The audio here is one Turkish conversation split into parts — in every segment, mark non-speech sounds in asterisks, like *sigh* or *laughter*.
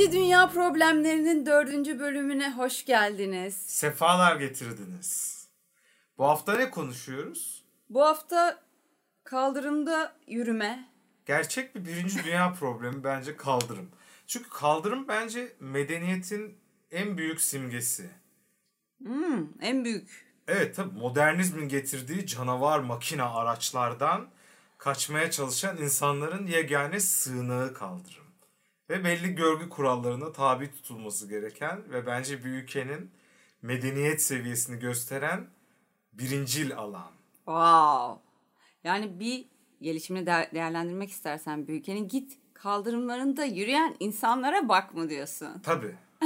Birinci Dünya Problemlerinin dördüncü bölümüne hoş geldiniz. Sefalar getirdiniz. Bu hafta ne konuşuyoruz? Bu hafta kaldırımda yürüme. Gerçek bir birinci dünya problemi bence kaldırım. Çünkü kaldırım bence medeniyetin en büyük simgesi. Hmm, en büyük. Evet tabii modernizmin getirdiği canavar makine araçlardan kaçmaya çalışan insanların yegane sığınağı kaldırım. Ve belli görgü kurallarına tabi tutulması gereken ve bence bir ülkenin medeniyet seviyesini gösteren birincil alan. Wow. Yani bir gelişimini de- değerlendirmek istersen bir ülkenin git kaldırımlarında yürüyen insanlara bak mı diyorsun? Tabii. *laughs*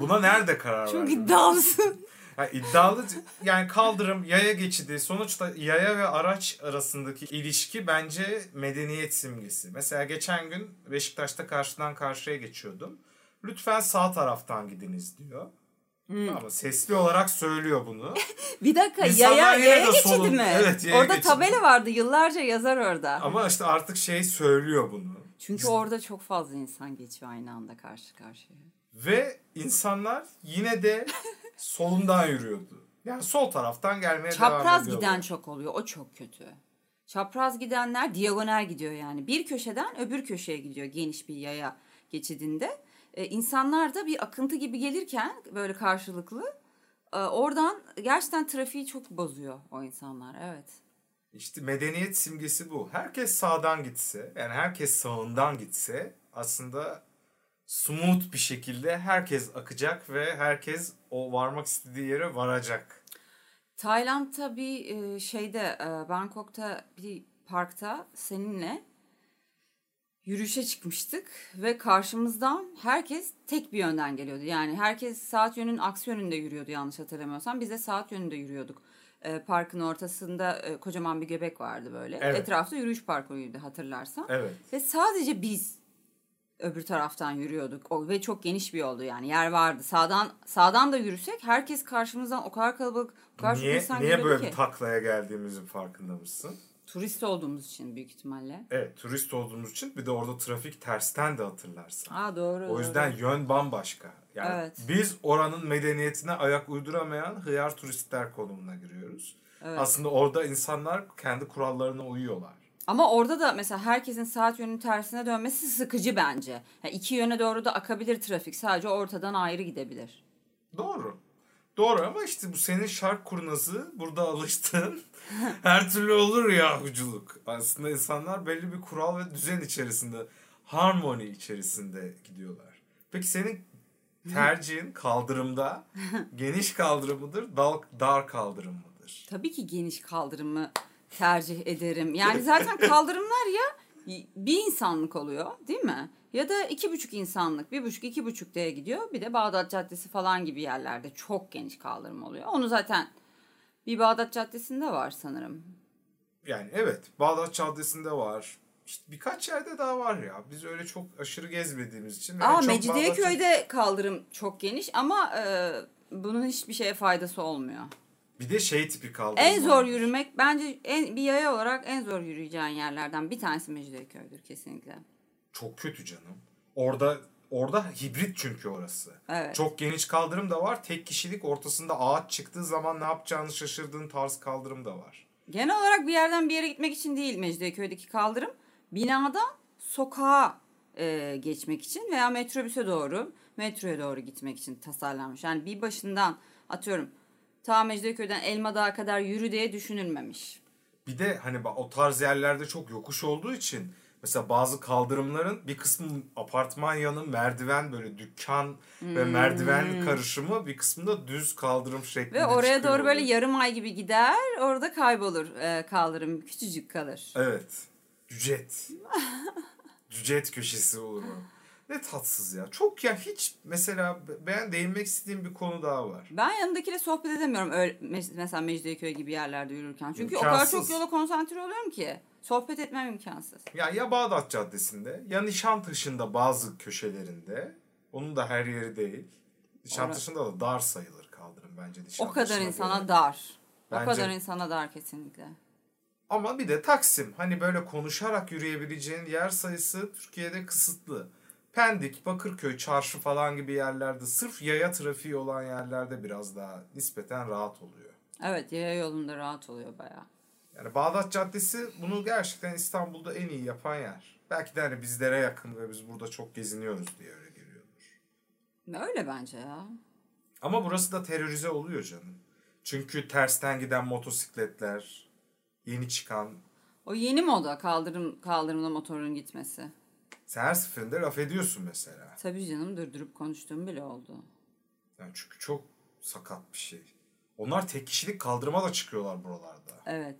Buna nerede karar Çok verdin? iddialısın. Ya iddialı yani kaldırım, yaya geçidi. Sonuçta yaya ve araç arasındaki ilişki bence medeniyet simgesi. Mesela geçen gün Beşiktaş'ta karşıdan karşıya geçiyordum. Lütfen sağ taraftan gidiniz diyor. Hmm. Ama sesli olarak söylüyor bunu. *laughs* Bir dakika İnsanlar yaya, yaya geçidi solun- mi? Evet, yaya orada geçidi. tabela vardı yıllarca yazar orada. Ama işte artık şey söylüyor bunu. Çünkü orada çok fazla insan geçiyor aynı anda karşı karşıya. Ve insanlar yine de *laughs* solundan yürüyordu. Yani sol taraftan gelmeye devam Çapraz ediyorlar. giden çok oluyor. O çok kötü. Çapraz gidenler diagonal gidiyor yani. Bir köşeden öbür köşeye gidiyor geniş bir yaya geçidinde. Ee, insanlar da bir akıntı gibi gelirken böyle karşılıklı e, oradan gerçekten trafiği çok bozuyor o insanlar. Evet. İşte medeniyet simgesi bu. Herkes sağdan gitse, yani herkes sağından gitse aslında smooth bir şekilde herkes akacak ve herkes o varmak istediği yere varacak. Tayland'da bir e, şeyde e, Bangkok'ta bir parkta seninle yürüyüşe çıkmıştık ve karşımızdan herkes tek bir yönden geliyordu. Yani herkes saat yönünün aksi yönünde yürüyordu yanlış hatırlamıyorsam. Biz de saat yönünde yürüyorduk. E, parkın ortasında e, kocaman bir göbek vardı böyle. Evet. Etrafta yürüyüş parkuruydu hatırlarsan. Evet. Ve sadece biz öbür taraftan yürüyorduk. O ve çok geniş bir yoldu yani. Yer vardı. Sağdan sağdan da yürüsek herkes karşımızdan o kadar kalabalık, çok Niye, insan niye böyle ki. bir taklaya geldiğimizin farkında mısın? Turist olduğumuz için büyük ihtimalle. Evet, turist olduğumuz için bir de orada trafik tersten de hatırlarsın. Aa doğru. O doğru. yüzden yön bambaşka. Yani Evet. biz oranın medeniyetine ayak uyduramayan hıyar turistler konumuna giriyoruz. Evet. Aslında orada insanlar kendi kurallarına uyuyorlar. Ama orada da mesela herkesin saat yönünün tersine dönmesi sıkıcı bence. Yani iki yöne doğru da akabilir trafik. Sadece ortadan ayrı gidebilir. Doğru. Doğru ama işte bu senin şark kurnazı burada alıştığın *laughs* her türlü olur yahuculuk. Aslında insanlar belli bir kural ve düzen içerisinde, harmoni içerisinde gidiyorlar. Peki senin tercihin kaldırımda *laughs* geniş kaldırım mıdır, dal, dar kaldırım mıdır? Tabii ki geniş kaldırımı tercih ederim. Yani zaten *laughs* kaldırımlar ya bir insanlık oluyor değil mi? Ya da iki buçuk insanlık, bir buçuk, iki buçuk diye gidiyor. Bir de Bağdat Caddesi falan gibi yerlerde çok geniş kaldırım oluyor. Onu zaten bir Bağdat Caddesi'nde var sanırım. Yani evet Bağdat Caddesi'nde var. İşte birkaç yerde daha var ya. Biz öyle çok aşırı gezmediğimiz için. Aa Bağdat Mecidiyeköy'de kaldırım çok geniş ama e, bunun hiçbir şeye faydası olmuyor. Bir de şey tipi kaldırım En zor var. yürümek bence en, bir yaya olarak en zor yürüyeceğin yerlerden bir tanesi Mecidiyeköy'dür kesinlikle. Çok kötü canım. Orada orada hibrit çünkü orası. Evet. Çok geniş kaldırım da var. Tek kişilik ortasında ağaç çıktığı zaman ne yapacağını şaşırdığın tarz kaldırım da var. Genel olarak bir yerden bir yere gitmek için değil Mecidiyeköy'deki kaldırım. Binadan sokağa e, geçmek için veya metrobüse doğru, metroya doğru gitmek için tasarlanmış. Yani bir başından atıyorum ta Mecidiyeköy'den Elmadağ'a kadar yürü diye düşünülmemiş. Bir de hani o tarz yerlerde çok yokuş olduğu için mesela bazı kaldırımların bir kısmı apartman yanı merdiven böyle dükkan ve merdiven karışımı bir kısmında düz kaldırım şeklinde Ve oraya doğru böyle oluyor. yarım ay gibi gider, orada kaybolur e, kaldırım, küçücük kalır. Evet. Cücet. *laughs* Cücet köşesi olur o. Ne tatsız ya. Çok ya hiç mesela ben değinmek istediğim bir konu daha var. Ben yanındakiyle sohbet edemiyorum öyle, mes- mesela Mecidiyeköy gibi yerlerde yürürken. Çünkü o İmkansız. kadar çok yola konsantre oluyorum ki. Sohbet etmem imkansız. Ya ya Bağdat Caddesi'nde ya Nişantaşı'nda bazı köşelerinde. Onun da her yeri değil. Nişantaşı'nda da dar sayılır kaldırım bence O Nişantaşı'na kadar insana göre. dar. Bence- O kadar insana dar kesinlikle. Ama bir de Taksim. Hani böyle konuşarak yürüyebileceğin yer sayısı Türkiye'de kısıtlı. Pendik, Bakırköy, Çarşı falan gibi yerlerde sırf yaya trafiği olan yerlerde biraz daha nispeten rahat oluyor. Evet yaya yolunda rahat oluyor baya. Yani Bağdat Caddesi bunu gerçekten İstanbul'da en iyi yapan yer. Belki de hani bizlere yakın ve biz burada çok geziniyoruz diye öyle geliyordur. Öyle bence ya. Ama burası da terörize oluyor canım. Çünkü tersten giden motosikletler, yeni çıkan O yeni moda kaldırım kaldırımda motorun gitmesi. Sen her seferinde laf ediyorsun mesela. Tabii canım durdurup konuştuğum bile oldu. Yani çünkü çok sakat bir şey. Onlar tek kişilik kaldırıma da çıkıyorlar buralarda. Evet.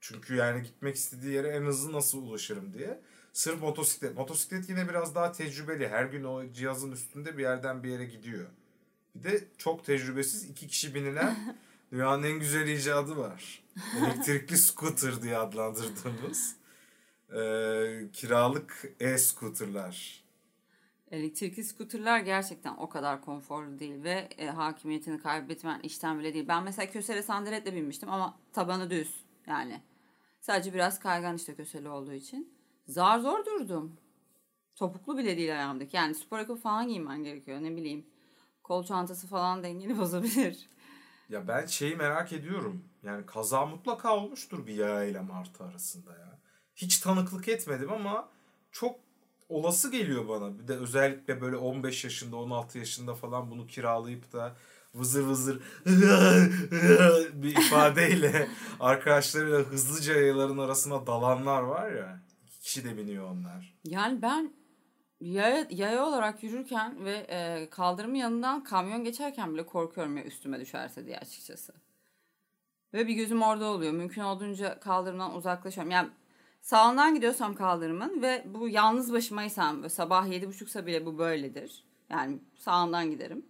Çünkü yani gitmek istediği yere en hızlı nasıl ulaşırım diye. Sırf motosiklet. Motosiklet yine biraz daha tecrübeli. Her gün o cihazın üstünde bir yerden bir yere gidiyor. Bir de çok tecrübesiz iki kişi binilen *laughs* dünyanın en güzel icadı var. Elektrikli scooter diye adlandırdığımız eee, kiralık e-scooterlar. Elektrikli skuterler gerçekten o kadar konforlu değil ve e, hakimiyetini kaybetmen işten bile değil. Ben mesela Kösele sandaletle binmiştim ama tabanı düz yani. Sadece biraz kaygan işte Kösele olduğu için. Zar zor durdum. Topuklu bile değil ayağımdaki. Yani spor ayakkabı falan giymen gerekiyor ne bileyim. Kol çantası falan dengeni *laughs* bozabilir. Ya ben şeyi merak ediyorum. Yani kaza mutlaka olmuştur bir yaya ile martı arasında ya. Hiç tanıklık etmedim ama çok olası geliyor bana. Bir de özellikle böyle 15 yaşında 16 yaşında falan bunu kiralayıp da vızır vızır *laughs* bir ifadeyle *laughs* arkadaşlarıyla hızlıca yayaların arasına dalanlar var ya. İki kişi de biniyor onlar. Yani ben yaya, yaya olarak yürürken ve e, kaldırımın yanından kamyon geçerken bile korkuyorum ya üstüme düşerse diye açıkçası. Ve bir gözüm orada oluyor. Mümkün olduğunca kaldırımdan uzaklaşıyorum. Yani sağından gidiyorsam kaldırımın ve bu yalnız başımaysam sabah yedi buçuksa bile bu böyledir. Yani sağından giderim.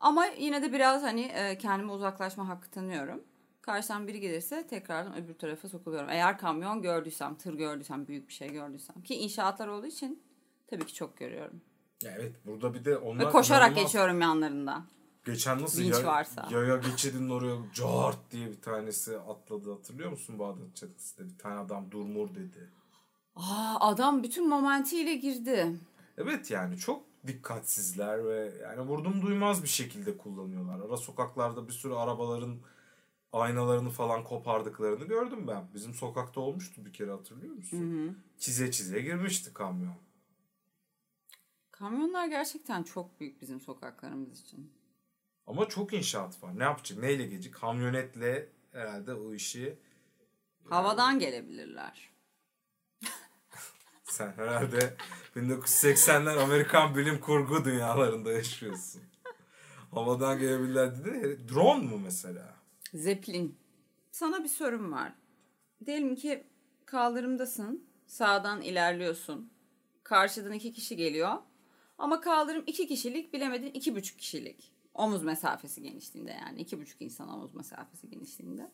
Ama yine de biraz hani e, kendime uzaklaşma hakkı tanıyorum. Karşıdan biri gelirse tekrardan öbür tarafa sokuluyorum. Eğer kamyon gördüysem, tır gördüysem, büyük bir şey gördüysem. Ki inşaatlar olduğu için tabii ki çok görüyorum. Ya evet burada bir de onlar Ve koşarak inanılmaz- geçiyorum yanlarından. Geçen nasıl Vinç ya- varsa. yaya geçidinin oraya cart diye bir tanesi atladı hatırlıyor musun Bağdat Caddesi'nde bir tane adam durmur dedi. Aa, adam bütün momentiyle girdi. Evet yani çok dikkatsizler ve yani vurdum duymaz bir şekilde kullanıyorlar. Ara sokaklarda bir sürü arabaların aynalarını falan kopardıklarını gördüm ben. Bizim sokakta olmuştu bir kere hatırlıyor musun? Çize çize girmişti kamyon. Kamyonlar gerçekten çok büyük bizim sokaklarımız için. Ama çok inşaat var. Ne yapacak? Neyle gelecek? Kamyonetle herhalde o işi Havadan gelebilirler. *laughs* Sen herhalde 1980'ler Amerikan bilim kurgu dünyalarında yaşıyorsun. Havadan gelebilirler dedi. Drone mu mesela? Zeppelin. Sana bir sorum var. Diyelim ki kaldırımdasın. Sağdan ilerliyorsun. Karşıdan iki kişi geliyor. Ama kaldırım iki kişilik bilemedin iki buçuk kişilik. Omuz mesafesi genişliğinde yani. iki buçuk insan omuz mesafesi genişliğinde.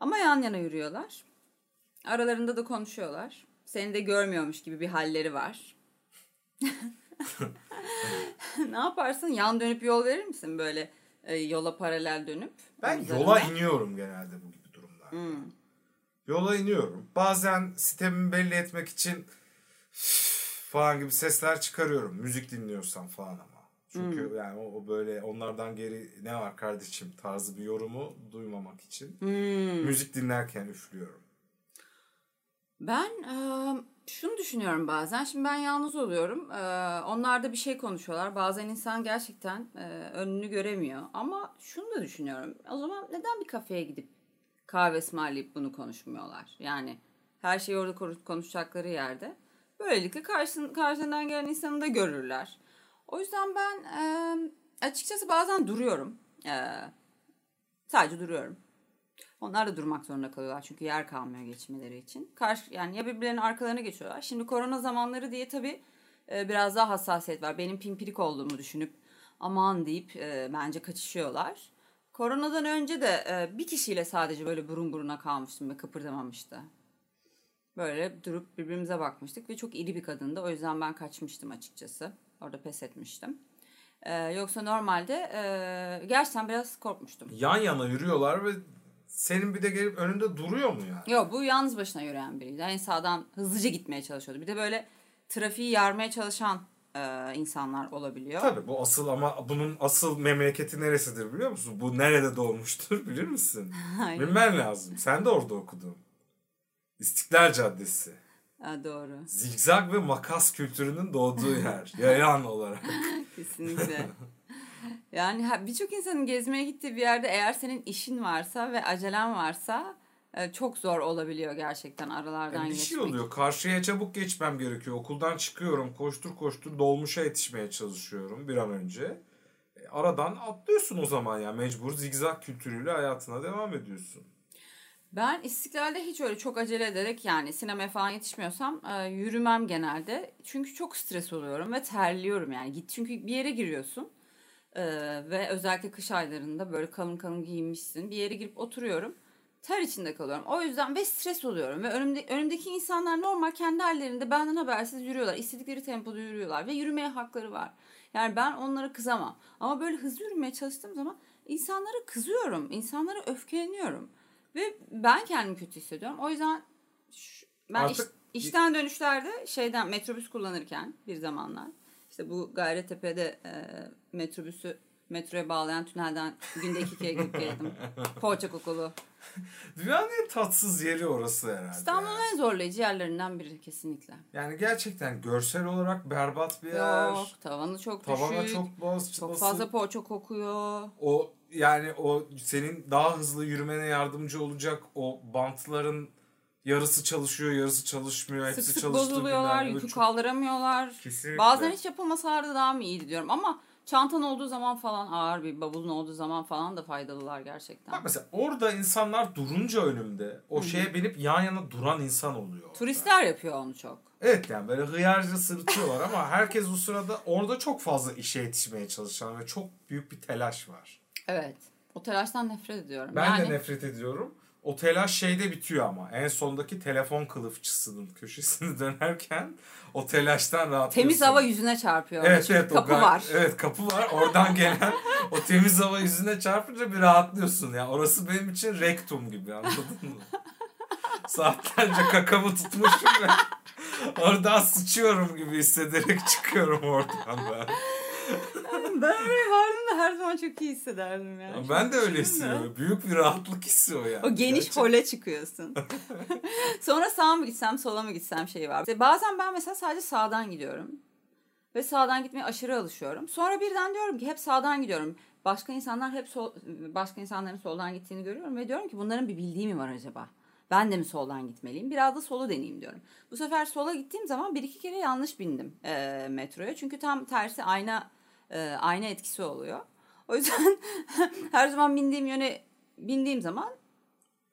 Ama yan yana yürüyorlar. Aralarında da konuşuyorlar. Seni de görmüyormuş gibi bir halleri var. *laughs* ne yaparsın? Yan dönüp yol verir misin böyle e, yola paralel dönüp? Ben omuzlarına? yola iniyorum genelde bu gibi durumlarda. Yola iniyorum. Bazen sistemimi belli etmek için falan gibi sesler çıkarıyorum. Müzik dinliyorsam falan ama. Çünkü yani o, o böyle onlardan geri ne var kardeşim tarzı bir yorumu duymamak için. Müzik dinlerken üflüyorum. Ben eee, şunu düşünüyorum bazen. Şimdi ben yalnız oluyorum. Eee, onlar da bir şey konuşuyorlar. Bazen insan gerçekten eee, önünü göremiyor. Ama şunu da düşünüyorum. O zaman neden bir kafeye gidip kahve ısmarlayıp bunu konuşmuyorlar? Yani her şeyi orada konuş- konuşacakları yerde. Böylelikle karşın, karşından gelen insanı da görürler. O yüzden ben eee, açıkçası bazen duruyorum. Eee, sadece duruyorum. Onlar da durmak zorunda kalıyorlar çünkü yer kalmıyor geçmeleri için. Karşı yani ya birbirlerinin arkalarına geçiyorlar. Şimdi korona zamanları diye tabii e, biraz daha hassasiyet var. Benim pimpirik olduğumu düşünüp aman deyip e, bence kaçışıyorlar. Koronadan önce de e, bir kişiyle sadece böyle burun buruna kalmıştım ve kıpırdamamıştı. Böyle durup birbirimize bakmıştık ve çok iri bir kadındı. O yüzden ben kaçmıştım açıkçası. Orada pes etmiştim. E, yoksa normalde e, gerçekten biraz korkmuştum. Yan yana yürüyorlar ve senin bir de gelip önünde duruyor mu yani? Yok bu yalnız başına yürüyen biriydi. En sağdan hızlıca gitmeye çalışıyordu. Bir de böyle trafiği yarmaya çalışan e, insanlar olabiliyor. Tabii bu asıl ama bunun asıl memleketi neresidir biliyor musun? Bu nerede doğmuştur *laughs* bilir misin? Bilmen lazım. Sen de orada okudun. İstiklal Caddesi. Ha, doğru. Zigzag ve makas kültürünün doğduğu yer. *laughs* Yayan olarak. Kesinlikle. yani birçok insanın gezmeye gittiği bir yerde eğer senin işin varsa ve acelen varsa e, çok zor olabiliyor gerçekten aralardan Yani bir geçmek. şey oluyor. Karşıya çabuk geçmem gerekiyor. Okuldan çıkıyorum. Koştur koştur dolmuşa yetişmeye çalışıyorum bir an önce. E, aradan atlıyorsun o zaman ya. Mecbur zigzag kültürüyle hayatına devam ediyorsun. Ben istiklalde hiç öyle çok acele ederek yani sinemaya falan yetişmiyorsam e, yürümem genelde. Çünkü çok stres oluyorum ve terliyorum yani. Git çünkü bir yere giriyorsun. E, ve özellikle kış aylarında böyle kalın kalın giyinmişsin. Bir yere girip oturuyorum. Ter içinde kalıyorum. O yüzden ve stres oluyorum. Ve önümde, önümdeki insanlar normal kendi hallerinde benden habersiz yürüyorlar. İstedikleri tempoda yürüyorlar. Ve yürümeye hakları var. Yani ben onlara kızamam. Ama böyle hızlı yürümeye çalıştığım zaman insanlara kızıyorum. İnsanlara öfkeleniyorum. Ve ben kendimi kötü hissediyorum. O yüzden şu- ben Artık- iş- işten dönüşlerde şeyden metrobüs kullanırken bir zamanlar işte bu Gayrettepe'de e, metrobüsü metroya bağlayan tünelden günde iki kere gidip geldim. *laughs* Poğaça kokulu. Dünyanın en tatsız yeri orası herhalde. İstanbul'un en zorlayıcı yerlerinden biri kesinlikle. Yani gerçekten görsel olarak berbat bir yer. Yok, tavanı çok Tavana düşük. çok bas, çok basık. fazla poğaça kokuyor. O yani o senin daha hızlı yürümene yardımcı olacak o bantların yarısı çalışıyor, yarısı çalışmıyor. Hepsi Sık sık bozuluyorlar, yükü Çok- kaldıramıyorlar. Kesinlikle. Bazen hiç yapılmasalardı daha mı iyiydi diyorum ama çantan olduğu zaman falan ağır bir bavulun olduğu zaman falan da faydalılar gerçekten. Bak mesela orada insanlar durunca önümde o şeye binip yan yana duran insan oluyor. orada. Turistler yapıyor onu çok. Evet yani böyle hıyarca sırıtıyorlar ama herkes o sırada orada çok fazla işe yetişmeye çalışan ve çok büyük bir telaş var. Evet. O telaştan nefret ediyorum. Ben yani, de nefret ediyorum. O telaş şeyde bitiyor ama. En sondaki telefon kılıfçısının köşesini *laughs* dönerken o telaştan rahatlıyorsun. Temiz hava yüzüne çarpıyor. Evet evet. o kapı gay- var. Evet kapı var. Oradan gelen o temiz hava yüzüne çarpınca bir rahatlıyorsun. ya. Orası benim için rektum gibi anladın mı? Saatlerce kakamı tutmuşum ve oradan sıçıyorum gibi hissederek çıkıyorum oradan ben. ben her zaman çok iyi hissederdim yani. Ben de öyle hissediyorum. Büyük bir rahatlık hissi o yani. O geniş Gerçekten. hole çıkıyorsun. *laughs* Sonra sağa mı gitsem sola mı gitsem şeyi var. İşte bazen ben mesela sadece sağdan gidiyorum. Ve sağdan gitmeye aşırı alışıyorum. Sonra birden diyorum ki hep sağdan gidiyorum. Başka insanlar hep sol, başka insanların soldan gittiğini görüyorum ve diyorum ki bunların bir bildiği mi var acaba? Ben de mi soldan gitmeliyim? Biraz da solu deneyeyim diyorum. Bu sefer sola gittiğim zaman bir iki kere yanlış bindim e, metroya. Çünkü tam tersi ayna e, ayna etkisi oluyor. O yüzden *laughs* her zaman bindiğim yöne bindiğim zaman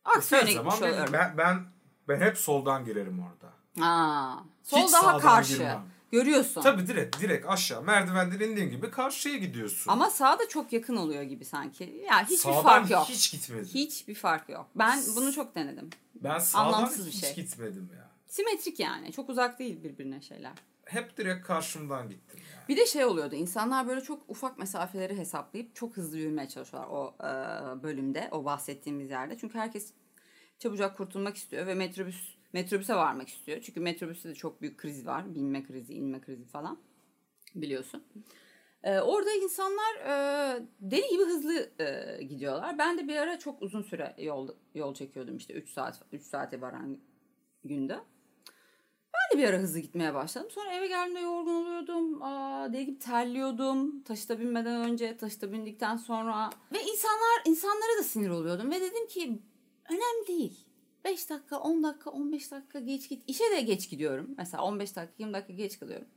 aksi yöne gitmiş ben, oluyorum. ben, ben, ben hep soldan girerim orada. Aa, sol Hiç daha karşı. girmem. Görüyorsun. Tabii direkt direkt aşağı merdivenden indiğin gibi karşıya gidiyorsun. Ama sağ da çok yakın oluyor gibi sanki. Yani hiçbir Sağdan fark yok. hiç gitmedim. Hiçbir fark yok. Ben bunu çok denedim. Ben sağdan Anlamsız bir hiç şey. gitmedim ya. Simetrik yani. Çok uzak değil birbirine şeyler. Hep direkt karşımdan gittim ya. Bir de şey oluyordu. İnsanlar böyle çok ufak mesafeleri hesaplayıp çok hızlı yürümeye çalışıyorlar o e, bölümde, o bahsettiğimiz yerde. Çünkü herkes çabucak kurtulmak istiyor ve metrobüs metrobüse varmak istiyor. Çünkü metrobüste de çok büyük kriz var. Binme krizi, inme krizi falan. Biliyorsun. E, orada insanlar e, deli gibi hızlı e, gidiyorlar. Ben de bir ara çok uzun süre yol yol çekiyordum işte 3 saat 3 saate varan günde. Ben de bir ara hızlı gitmeye başladım. Sonra eve geldiğimde yorgun oluyordum. Aa, deli gibi terliyordum. Taşıta binmeden önce, taşıta bindikten sonra. Ve insanlar insanlara da sinir oluyordum. Ve dedim ki önemli değil. 5 dakika, 10 dakika, 15 dakika geç git. İşe de geç gidiyorum. Mesela 15 dakika, 20 dakika geç kalıyorum.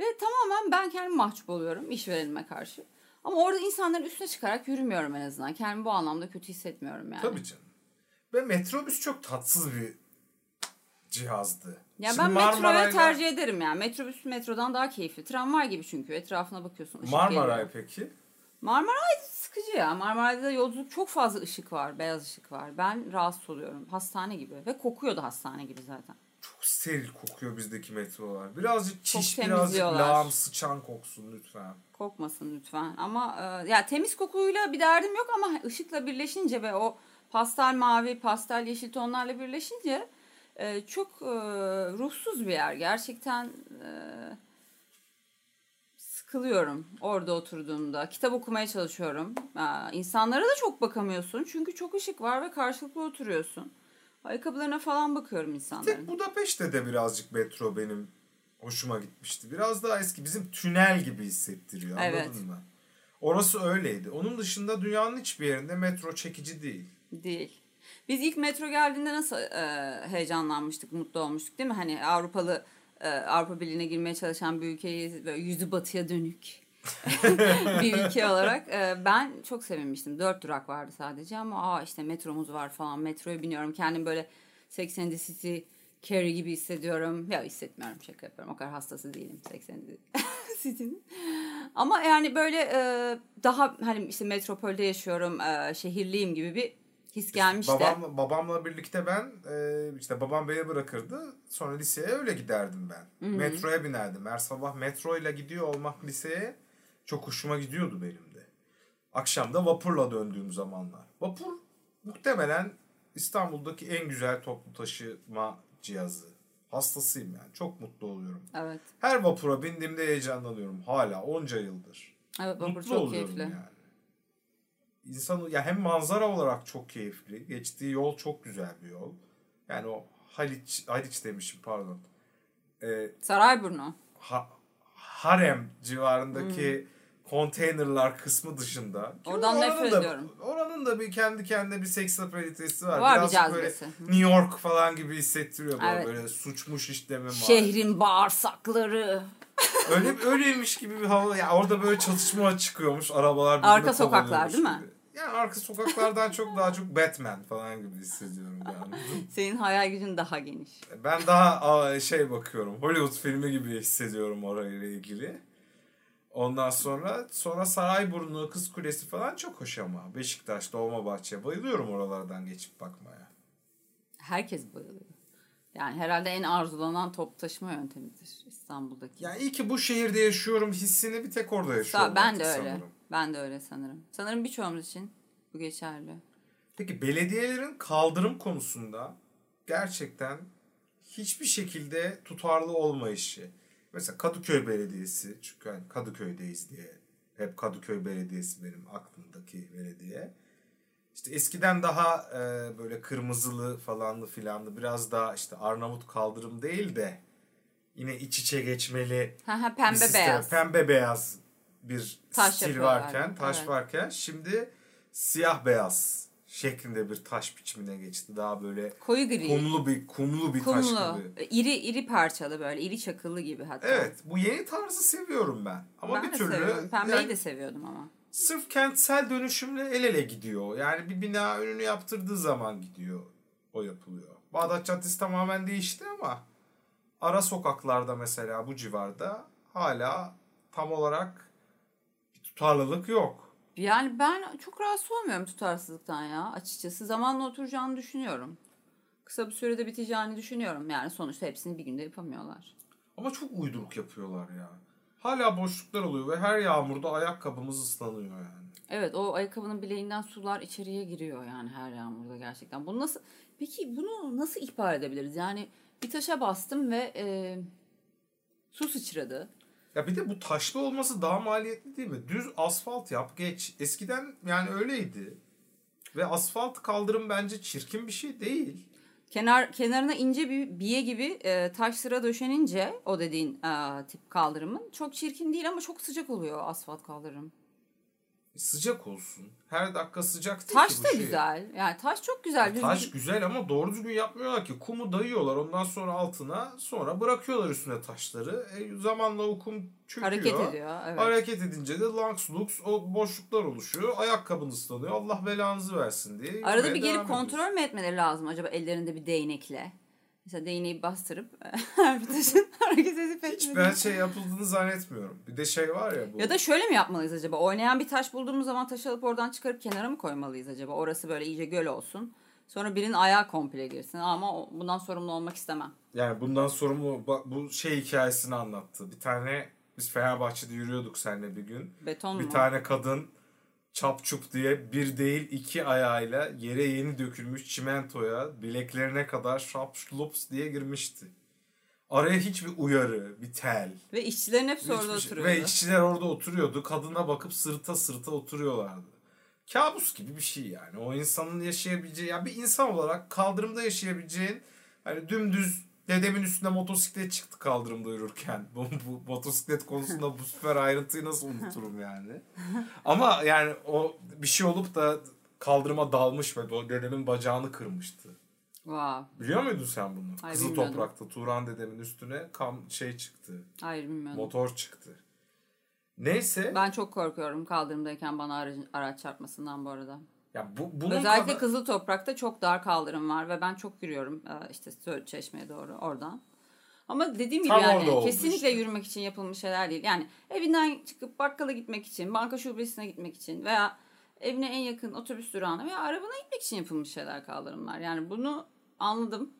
Ve tamamen ben kendimi mahcup oluyorum işverenime karşı. Ama orada insanların üstüne çıkarak yürümüyorum en azından. Kendimi bu anlamda kötü hissetmiyorum yani. Tabii canım. Ve metrobüs çok tatsız bir cihazdı. Ya Şimdi ben Marmaray'la- tercih ederim yani. Metrobüs metrodan daha keyifli. Tramvay gibi çünkü. Etrafına bakıyorsun. ışık Marmaray geliyor. peki? Marmaray sıkıcı ya. Marmaray'da yolculuk çok fazla ışık var. Beyaz ışık var. Ben rahatsız oluyorum. Hastane gibi. Ve kokuyor da hastane gibi zaten. Çok steril kokuyor bizdeki metrolar. Birazcık Çok çiş, birazcık lağım, sıçan koksun lütfen. Kokmasın lütfen. Ama e, ya temiz kokuyla bir derdim yok ama ışıkla birleşince ve o pastel mavi, pastel yeşil tonlarla birleşince e, çok e, ruhsuz bir yer. Gerçekten e, sıkılıyorum orada oturduğumda. Kitap okumaya çalışıyorum. Ha, insanlara da çok bakamıyorsun. Çünkü çok ışık var ve karşılıklı oturuyorsun. Ayakkabılarına falan bakıyorum insanların. Tek Budapeşte de birazcık metro benim hoşuma gitmişti. Biraz daha eski bizim tünel gibi hissettiriyor anladın Evet. mı? Orası öyleydi. Onun dışında dünyanın hiçbir yerinde metro çekici değil. Değil. Biz ilk metro geldiğinde nasıl e, heyecanlanmıştık, mutlu olmuştuk değil mi? Hani Avrupalı e, Avrupa Birliği'ne girmeye çalışan bir ülkeyi böyle yüzü batıya dönük *laughs* bir ülke olarak e, ben çok sevinmiştim. Dört durak vardı sadece ama aa işte metromuz var falan. Metroya biniyorum. Kendim böyle Sex and the City Carrie gibi hissediyorum. Ya hissetmiyorum şaka yapıyorum. O kadar hastası değilim Sex and the City'nin. Ama yani böyle e, daha hani işte metropolde yaşıyorum, e, şehirliyim gibi bir his gelmişti. Babamla, babamla birlikte ben e, işte babam beni bırakırdı. Sonra liseye öyle giderdim ben. Metroya binerdim. Her sabah metroyla gidiyor olmak liseye çok hoşuma gidiyordu benim de. Akşam da vapurla döndüğüm zamanlar. Vapur muhtemelen İstanbul'daki en güzel toplu taşıma cihazı. Hastasıyım yani. Çok mutlu oluyorum. Evet. Her vapura bindiğimde heyecanlanıyorum. Hala onca yıldır. Evet vapur Mutlu çok oluyorum keyifli. yani. İnsan ya hem manzara olarak çok keyifli. Geçtiği yol çok güzel bir yol. Yani o Haliç, Haliç demişim pardon. Ee, Sarayburnu. ha, harem civarındaki konteynerlar kısmı dışında. Hmm. Oradan nefret da- ediyorum. Oranın da bir kendi kendine bir seks apalitesi var. Var bir Birazcık böyle. New York falan gibi hissettiriyor böyle, Evet. böyle suçmuş işlemi var. Şehrin bağırsakları. Öyle öyleymiş gibi bir hava. Ya orada böyle çatışma çıkıyormuş. Arabalar Arka sokaklar değil mi? gibi. Yani arka sokaklardan çok daha çok Batman falan gibi hissediyorum ben. Senin hayal gücün daha geniş. ben daha şey bakıyorum. Hollywood filmi gibi hissediyorum orayla ilgili. Ondan sonra sonra Sarayburnu, Kız Kulesi falan çok hoş ama. Beşiktaş, Dolmabahçe bayılıyorum oralardan geçip bakmaya. Herkes bayılıyor. Yani herhalde en arzulanan top taşıma yöntemidir İstanbul'daki. Yani iyi ki bu şehirde yaşıyorum hissini bir tek orada yaşıyorum. Sa- ben de öyle. sanırım. Ben de öyle sanırım. Sanırım birçoğumuz için bu geçerli. Peki belediyelerin kaldırım konusunda gerçekten hiçbir şekilde tutarlı olmayışı. Mesela Kadıköy Belediyesi çünkü hani Kadıköy'deyiz diye hep Kadıköy Belediyesi benim aklımdaki belediye. İşte eskiden daha e, böyle kırmızılı falanlı filanlı biraz daha işte Arnavut kaldırım değil de yine iç içe geçmeli ha bir pembe sistem, beyaz. Pembe beyaz bir Taş stil varken, taş Evet. varken şimdi siyah beyaz şeklinde bir taş biçimine geçti. Daha böyle Koyu gri. kumlu bir kumlu bir taş Kumlu. gibi. İri iri parçalı böyle. iri çakıllı gibi hatta. Evet, bu yeni tarzı seviyorum ben. Ama ben bir de türlü seviyorum. Pembeyi yani de seviyordum ama. sırf kentsel dönüşümle el ele gidiyor. Yani bir bina önünü yaptırdığı zaman gidiyor. O yapılıyor. Bağdat Caddesi tamamen değişti ama ara sokaklarda mesela bu civarda hala tam olarak bir tutarlılık yok. Yani ben çok rahatsız olmuyorum tutarsızlıktan ya açıkçası. Zamanla oturacağını düşünüyorum. Kısa bir sürede biteceğini düşünüyorum. Yani sonuçta hepsini bir günde yapamıyorlar. Ama çok uyduruk yapıyorlar ya. Hala boşluklar oluyor ve her yağmurda ayakkabımız ıslanıyor yani. Evet o ayakkabının bileğinden sular içeriye giriyor yani her yağmurda gerçekten. Bunu nasıl peki bunu nasıl ihbar edebiliriz? Yani bir taşa bastım ve e, su sıçradı. Ya bir de bu taşlı olması daha maliyetli değil mi? Düz asfalt yap geç. Eskiden yani öyleydi. Ve asfalt kaldırım bence çirkin bir şey değil. Kenar kenarına ince bir biye gibi e, taş sıra döşenince o dediğin e, tip kaldırımın çok çirkin değil ama çok sıcak oluyor asfalt kaldırım. Sıcak olsun. Her dakika sıcak değil Taş ki bu da şey. güzel. Yani taş çok güzel. Düzgün- Taş güzel ama doğru düzgün yapmıyorlar ki. Kumu dayıyorlar ondan sonra altına sonra bırakıyorlar üstüne taşları. E, zamanla o kum çöküyor. hareket ediyor. Evet. Hareket edince de lanks lux o boşluklar oluşuyor. Ayakkabın ıslanıyor. Allah belanızı versin diye. Arada bir gelip kontrol mü etmeleri lazım acaba ellerinde bir değnekle? Mesela değneği bastırıp her bir taşın hareket edip Hiç etmediğini- ben şey yapıldığını zannetmiyorum. Bir de şey var ya bu. Ya da şöyle mi yapmalıyız acaba? Oynayan bir taş bulduğumuz zaman taşı alıp oradan çıkarıp kenara mı koymalıyız acaba? Orası böyle iyice göl olsun. Sonra birinin ayağı komple girsin. Ama bundan sorumlu olmak istemem. Yani bundan sorumlu bu şey hikayesini anlattı. Bir tane biz Fenerbahçe'de yürüyorduk seninle bir gün. Beton Bir mu? tane kadın çap çup diye bir değil iki ayağıyla yere yeni dökülmüş çimentoya bileklerine kadar şap şlups diye girmişti. Araya hiçbir uyarı, bir tel. Ve işçilerin hepsi orada hiçbir şey- oturuyordu. Ve işçiler orada oturuyordu. Kadına bakıp sırta sırta oturuyorlardı. Kabus gibi bir şey yani. O insanın yaşayabileceği, ya bir insan olarak kaldırımda yaşayabileceğin hani dümdüz dedemin üstüne motosiklet çıktı kaldırımda yürürken. Bu, bu motosiklet konusunda bu süper ayrıntıyı nasıl unuturum yani. Ama yani o bir şey olup da kaldırıma dalmış ve dedemin bacağını kırmıştı. Wow. Biliyor muydun sen bunu? Hayır, Kızıl bilmiyordum. toprakta Turan dedemin üstüne kam şey çıktı. Hayır bilmiyorum. Motor çıktı. Neyse. Ben çok korkuyorum kaldırımdayken bana aracın, araç çarpmasından bu arada. Ya bu bunun Özellikle kadar- Kızıl Toprak'ta çok dar kaldırım var ve ben çok yürüyorum e, işte Çeşme'ye doğru oradan. Ama dediğim gibi Tam orada yani kesinlikle işte. yürümek için yapılmış şeyler değil. Yani evinden çıkıp bakkala gitmek için, banka şubesine gitmek için veya evine en yakın otobüs durağına veya arabana gitmek için yapılmış şeyler kaldırımlar. Yani bunu anladım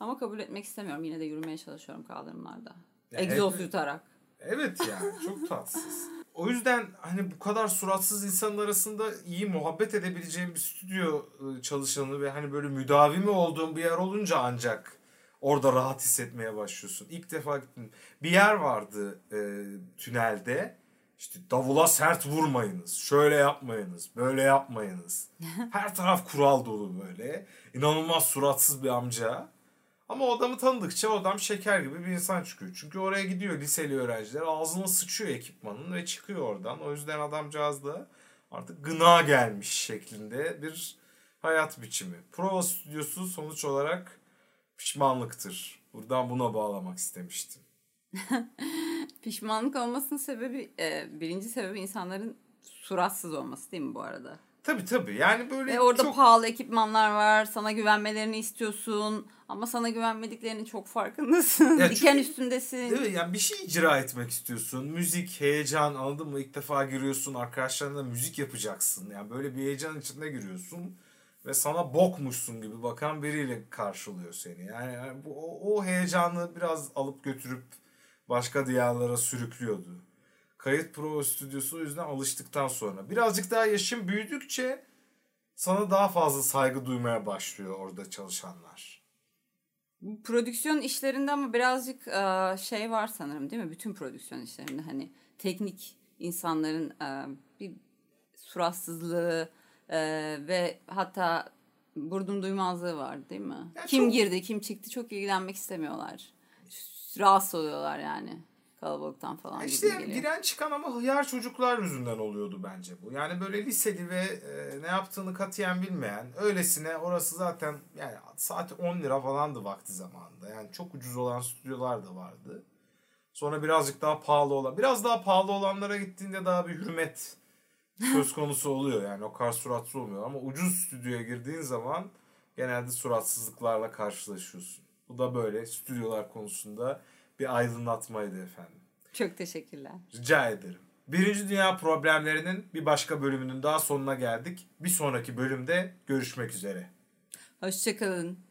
ama kabul etmek istemiyorum. Yine de yürümeye çalışıyorum kaldırımlarda. Ya Egzoz evet. yutarak. Evet yani çok tatsız. *laughs* O yüzden hani bu kadar suratsız insanın arasında iyi muhabbet edebileceğim bir stüdyo e, çalışanı ve hani böyle müdavimi olduğum bir yer olunca ancak orada rahat hissetmeye başlıyorsun. İlk defa gittim. Bir yer vardı e, tünelde. İşte davula sert vurmayınız. Şöyle yapmayınız. Böyle yapmayınız. *laughs* Her taraf kural dolu böyle. İnanılmaz suratsız bir amca. Ama o adamı tanıdıkça o adam şeker gibi bir insan çıkıyor. Çünkü oraya gidiyor liseli öğrenciler ağzına sıçıyor ekipmanın ve çıkıyor oradan. O yüzden adamcağız da artık gına gelmiş şeklinde bir hayat biçimi. Prova stüdyosu sonuç olarak pişmanlıktır. Buradan buna bağlamak istemiştim. *laughs* Pişmanlık olmasının sebebi, e, birinci sebebi insanların suratsız olması değil mi bu arada? Tabii tabii yani böyle Ve orada çok... pahalı ekipmanlar var. Sana güvenmelerini istiyorsun. Ama sana güvenmediklerinin çok farkındasın. Ya *laughs* Diken çünkü- üstündesin. Değil mi? Yani bir şey icra etmek istiyorsun. Müzik, heyecan anladın mı? İlk defa giriyorsun. Arkadaşlarınla müzik yapacaksın. Yani böyle bir heyecan içinde giriyorsun. Ve sana bokmuşsun gibi bakan biriyle karşılıyor seni. Yani, yani bu, o, o heyecanı biraz alıp götürüp başka diyarlara sürüklüyordu. Kayıt prova stüdyosu o yüzden alıştıktan sonra. Birazcık daha yaşım büyüdükçe sana daha fazla saygı duymaya başlıyor orada çalışanlar. Prodüksiyon işlerinde ama birazcık e, şey var sanırım değil mi? Bütün prodüksiyon işlerinde hani teknik insanların e, bir suratsızlığı e, ve hatta burdum duymazlığı var değil mi? Ya kim çok- girdi, kim çıktı çok ilgilenmek istemiyorlar. Rahatsız oluyorlar yani kalabalıktan falan. Ya gibi İşte geliyor. giren çıkan ama hıyar çocuklar yüzünden oluyordu bence bu. Yani böyle liseli ve e, ne yaptığını katiyen bilmeyen öylesine orası zaten yani saati 10 lira falandı vakti zamanında. Yani çok ucuz olan stüdyolar da vardı. Sonra birazcık daha pahalı olan, biraz daha pahalı olanlara gittiğinde daha bir hürmet *laughs* söz konusu oluyor. Yani o kadar suratsız olmuyor ama ucuz stüdyoya girdiğin zaman genelde suratsızlıklarla karşılaşıyorsun. Bu da böyle stüdyolar konusunda bir aydınlatmaydı efendim. Çok teşekkürler. Rica ederim. Birinci Dünya problemlerinin bir başka bölümünün daha sonuna geldik. Bir sonraki bölümde görüşmek üzere. Hoşçakalın.